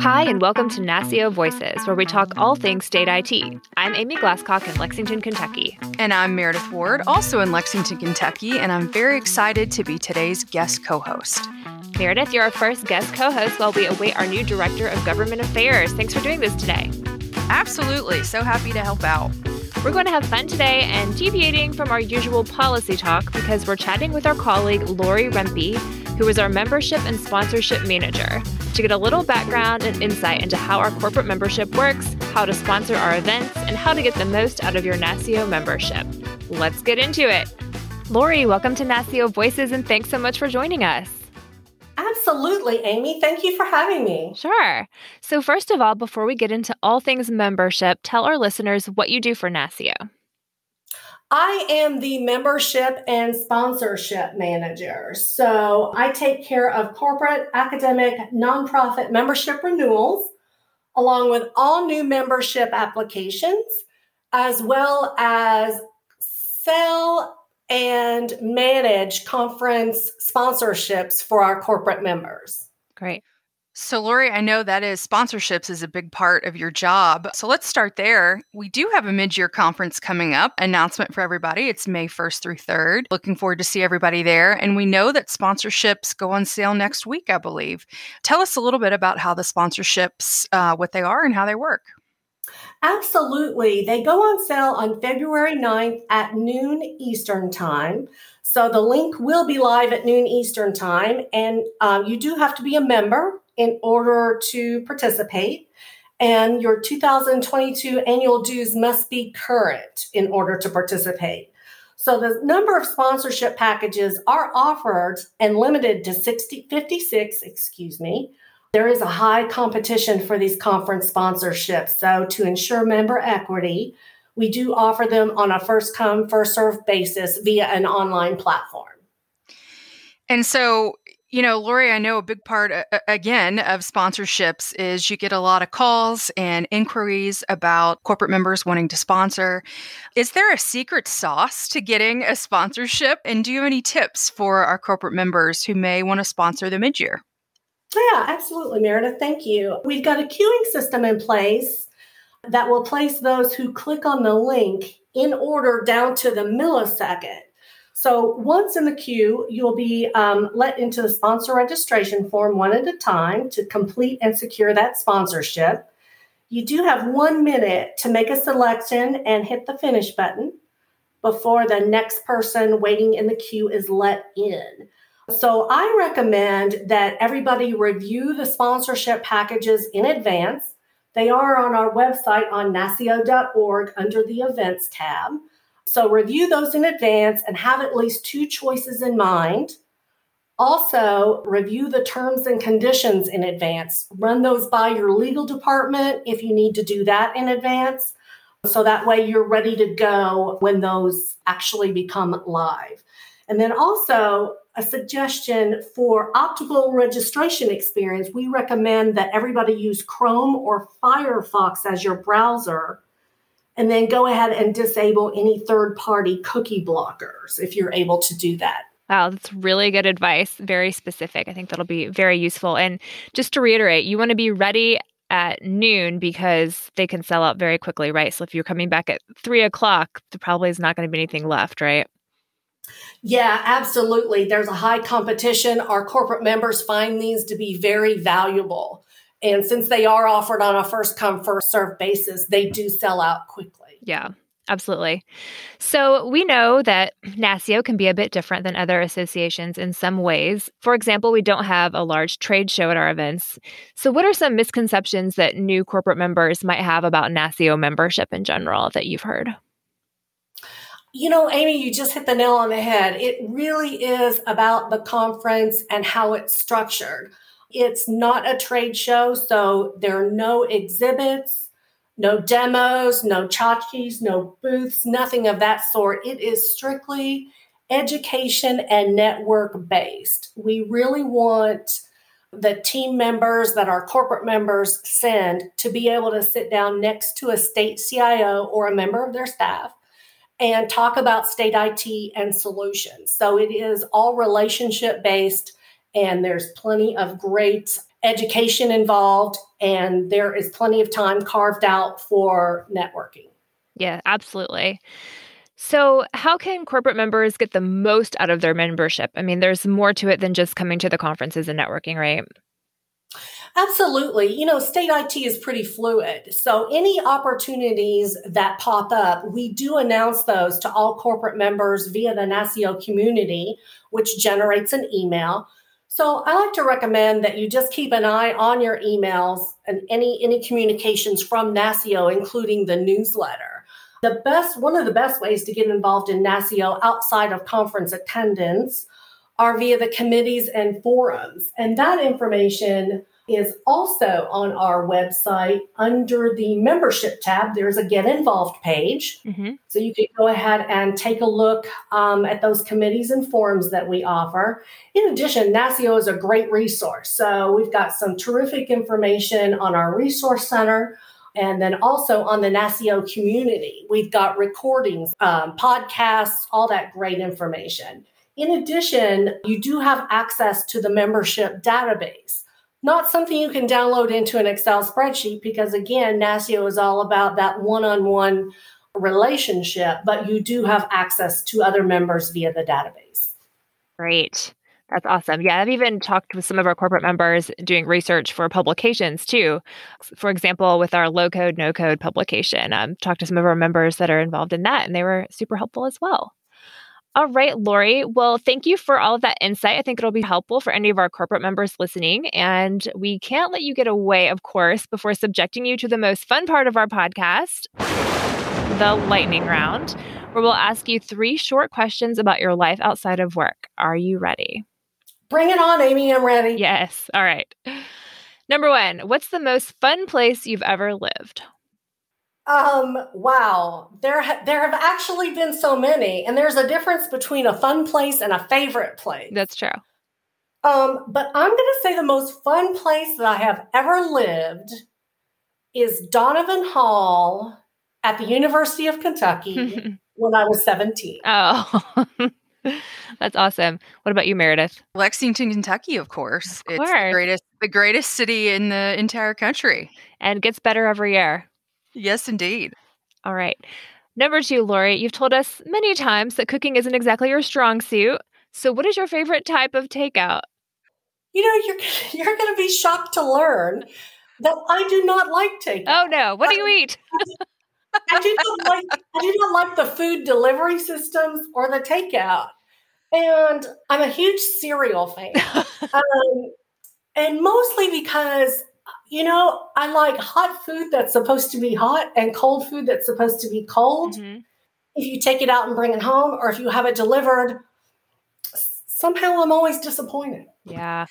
Hi, and welcome to NASCIO Voices, where we talk all things state IT. I'm Amy Glasscock in Lexington, Kentucky. And I'm Meredith Ward, also in Lexington, Kentucky, and I'm very excited to be today's guest co host. Meredith, you're our first guest co host while we await our new Director of Government Affairs. Thanks for doing this today. Absolutely. So happy to help out. We're going to have fun today and deviating from our usual policy talk because we're chatting with our colleague Lori Rempe, who is our membership and sponsorship manager to get a little background and insight into how our corporate membership works, how to sponsor our events, and how to get the most out of your NASCIO membership. Let's get into it. Lori, welcome to NASCIO Voices, and thanks so much for joining us. Absolutely, Amy. Thank you for having me. Sure. So, first of all, before we get into all things membership, tell our listeners what you do for NASCIO. I am the membership and sponsorship manager. So I take care of corporate, academic, nonprofit membership renewals, along with all new membership applications, as well as sell and manage conference sponsorships for our corporate members. Great. So, Lori, I know that is sponsorships is a big part of your job. So, let's start there. We do have a mid year conference coming up. Announcement for everybody. It's May 1st through 3rd. Looking forward to see everybody there. And we know that sponsorships go on sale next week, I believe. Tell us a little bit about how the sponsorships, uh, what they are, and how they work. Absolutely. They go on sale on February 9th at noon Eastern Time. So the link will be live at noon Eastern Time. And um, you do have to be a member in order to participate. And your 2022 annual dues must be current in order to participate. So the number of sponsorship packages are offered and limited to 60, 56, excuse me. There is a high competition for these conference sponsorships. So to ensure member equity, we do offer them on a first come, first served basis via an online platform. And so you know, Lori, I know a big part, uh, again, of sponsorships is you get a lot of calls and inquiries about corporate members wanting to sponsor. Is there a secret sauce to getting a sponsorship? And do you have any tips for our corporate members who may want to sponsor the mid year? Yeah, absolutely, Meredith. Thank you. We've got a queuing system in place that will place those who click on the link in order down to the millisecond. So once in the queue, you'll be um, let into the sponsor registration form one at a time to complete and secure that sponsorship. You do have one minute to make a selection and hit the finish button before the next person waiting in the queue is let in. So I recommend that everybody review the sponsorship packages in advance. They are on our website on nascio.org under the events tab. So review those in advance and have at least two choices in mind. Also, review the terms and conditions in advance. Run those by your legal department if you need to do that in advance. So that way you're ready to go when those actually become live. And then also, a suggestion for optimal registration experience, we recommend that everybody use Chrome or Firefox as your browser and then go ahead and disable any third party cookie blockers if you're able to do that. Wow, that's really good advice. Very specific. I think that'll be very useful. And just to reiterate, you want to be ready at noon because they can sell out very quickly, right? So if you're coming back at three o'clock, there probably is not going to be anything left, right? Yeah, absolutely. There's a high competition. Our corporate members find these to be very valuable. And since they are offered on a first come, first serve basis, they do sell out quickly. Yeah. Absolutely. So, we know that NASCIO can be a bit different than other associations in some ways. For example, we don't have a large trade show at our events. So, what are some misconceptions that new corporate members might have about NASCIO membership in general that you've heard? You know, Amy, you just hit the nail on the head. It really is about the conference and how it's structured. It's not a trade show, so there are no exhibits, no demos, no tchotchkes, no booths, nothing of that sort. It is strictly education and network based. We really want the team members that our corporate members send to be able to sit down next to a state CIO or a member of their staff and talk about state IT and solutions. So it is all relationship based, and there's plenty of great education involved, and there is plenty of time carved out for networking. Yeah, absolutely. So, how can corporate members get the most out of their membership? I mean, there's more to it than just coming to the conferences and networking, right? Absolutely. You know, state IT is pretty fluid. So, any opportunities that pop up, we do announce those to all corporate members via the NASCIO community, which generates an email. So, I like to recommend that you just keep an eye on your emails and any, any communications from NASCIO, including the newsletter. The best, one of the best ways to get involved in NASCIO outside of conference attendance are via the committees and forums. And that information is also on our website under the membership tab. There's a Get Involved page. Mm-hmm. So you can go ahead and take a look um, at those committees and forums that we offer. In addition, NASCIO is a great resource. So we've got some terrific information on our resource center. And then also on the NASCIO community, we've got recordings, um, podcasts, all that great information. In addition, you do have access to the membership database not something you can download into an Excel spreadsheet because, again, NASCIO is all about that one on one relationship, but you do have access to other members via the database. Great. That's awesome. Yeah, I've even talked with some of our corporate members doing research for publications too. For example, with our low code, no code publication, um, talked to some of our members that are involved in that, and they were super helpful as well. All right, Lori. Well, thank you for all of that insight. I think it'll be helpful for any of our corporate members listening. And we can't let you get away, of course, before subjecting you to the most fun part of our podcast, the lightning round, where we'll ask you three short questions about your life outside of work. Are you ready? Bring it on, Amy. I'm ready. Yes. All right. Number one, what's the most fun place you've ever lived? Um, wow. There ha- there have actually been so many, and there's a difference between a fun place and a favorite place. That's true. Um, but I'm going to say the most fun place that I have ever lived is Donovan Hall at the University of Kentucky when I was 17. Oh. That's awesome. What about you, Meredith? Lexington, Kentucky, of course. Of course. It's the greatest the greatest city in the entire country. And gets better every year. Yes, indeed. All right. Number two, Lori, you've told us many times that cooking isn't exactly your strong suit. So, what is your favorite type of takeout? You know, you're you're going to be shocked to learn that I do not like takeout. Oh no! What do you eat? I do not like I do not like the food delivery systems or the takeout, and I'm a huge cereal fan, um, and mostly because you know, I like hot food that's supposed to be hot and cold food that's supposed to be cold. Mm-hmm. If you take it out and bring it home, or if you have it delivered, somehow I'm always disappointed. Yeah.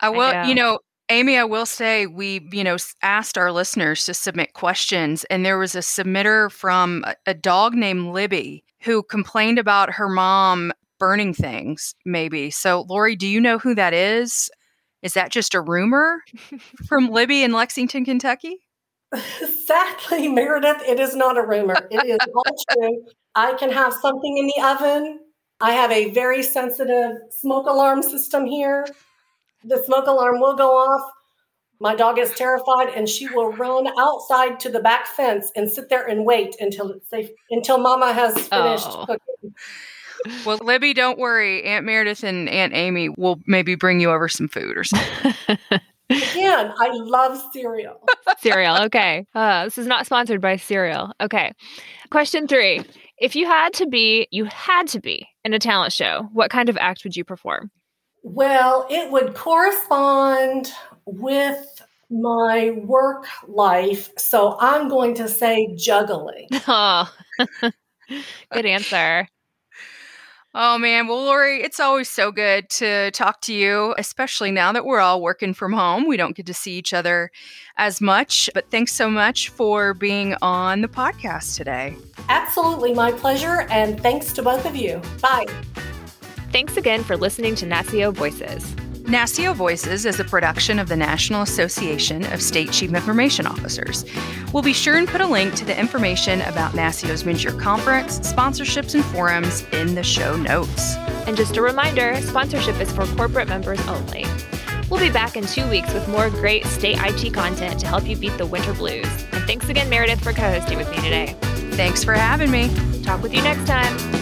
I will, I know. you know, Amy, I will say we, you know, asked our listeners to submit questions, and there was a submitter from a, a dog named Libby who complained about her mom burning things, maybe. So, Lori, do you know who that is? Is that just a rumor from Libby in Lexington, Kentucky? Sadly, Meredith, it is not a rumor. It is all true. I can have something in the oven. I have a very sensitive smoke alarm system here. The smoke alarm will go off. My dog is terrified and she will run outside to the back fence and sit there and wait until it's safe until mama has finished oh. cooking well, Libby, don't worry. Aunt Meredith and Aunt Amy will maybe bring you over some food or something. Again, I love cereal. cereal. Okay. Uh, this is not sponsored by cereal. Okay. Question three. If you had to be, you had to be in a talent show, what kind of act would you perform? Well, it would correspond with my work life. So I'm going to say juggling. Oh, good answer. Oh man, well, Lori, it's always so good to talk to you, especially now that we're all working from home. We don't get to see each other as much, but thanks so much for being on the podcast today. Absolutely, my pleasure, and thanks to both of you. Bye. Thanks again for listening to NASCIO Voices. NASCIO Voices is a production of the National Association of State Chief Information Officers. We'll be sure and put a link to the information about NASCIO's mid-year conference, sponsorships, and forums in the show notes. And just a reminder, sponsorship is for corporate members only. We'll be back in two weeks with more great state IT content to help you beat the winter blues. And thanks again, Meredith, for co hosting with me today. Thanks for having me. Talk with you next time.